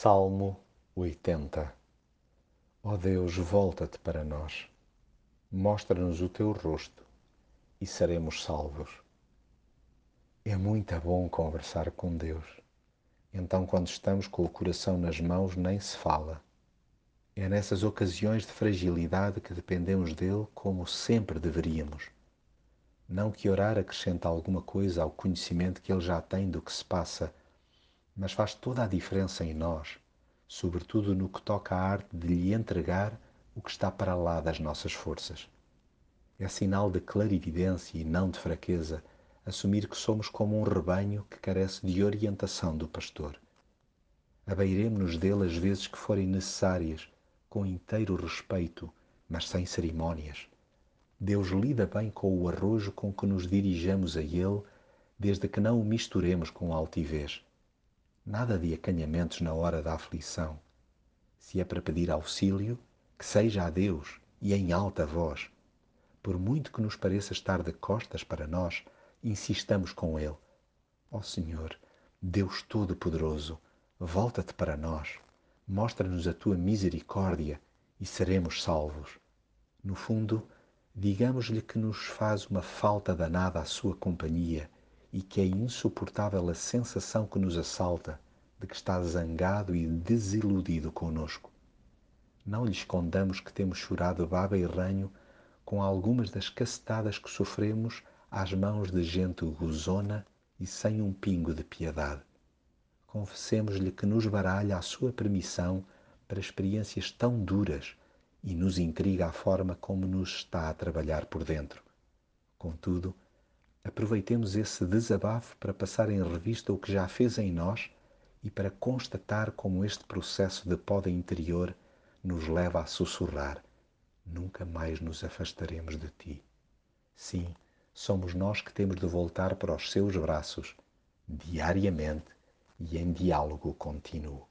Salmo 80 Ó Deus, volta-te para nós, mostra-nos o teu rosto e seremos salvos. É muito bom conversar com Deus. Então, quando estamos com o coração nas mãos, nem se fala. É nessas ocasiões de fragilidade que dependemos dele como sempre deveríamos. Não que orar acrescente alguma coisa ao conhecimento que ele já tem do que se passa mas faz toda a diferença em nós, sobretudo no que toca à arte de lhe entregar o que está para lá das nossas forças. É sinal de clarividência e não de fraqueza assumir que somos como um rebanho que carece de orientação do pastor. Abeiremos-nos dele as vezes que forem necessárias, com inteiro respeito, mas sem cerimônias. Deus lida bem com o arrojo com que nos dirijamos a Ele, desde que não o misturemos com altivez nada de acanhamentos na hora da aflição. Se é para pedir auxílio, que seja a Deus e em alta voz. Por muito que nos pareça estar de costas para nós, insistamos com Ele. Ó Senhor, Deus Todo-Poderoso, volta-te para nós, mostra-nos a tua misericórdia e seremos salvos. No fundo, digamos-lhe que nos faz uma falta danada a sua companhia e que é insuportável a sensação que nos assalta de que está zangado e desiludido conosco. Não lhe escondamos que temos chorado baba e ranho com algumas das cacetadas que sofremos às mãos de gente gozona e sem um pingo de piedade. Confessemos-lhe que nos baralha a sua permissão para experiências tão duras e nos intriga a forma como nos está a trabalhar por dentro. Contudo, aproveitemos esse desabafo para passar em revista o que já fez em nós e para constatar como este processo de poda interior nos leva a sussurrar: Nunca mais nos afastaremos de ti. Sim, somos nós que temos de voltar para os seus braços, diariamente e em diálogo contínuo.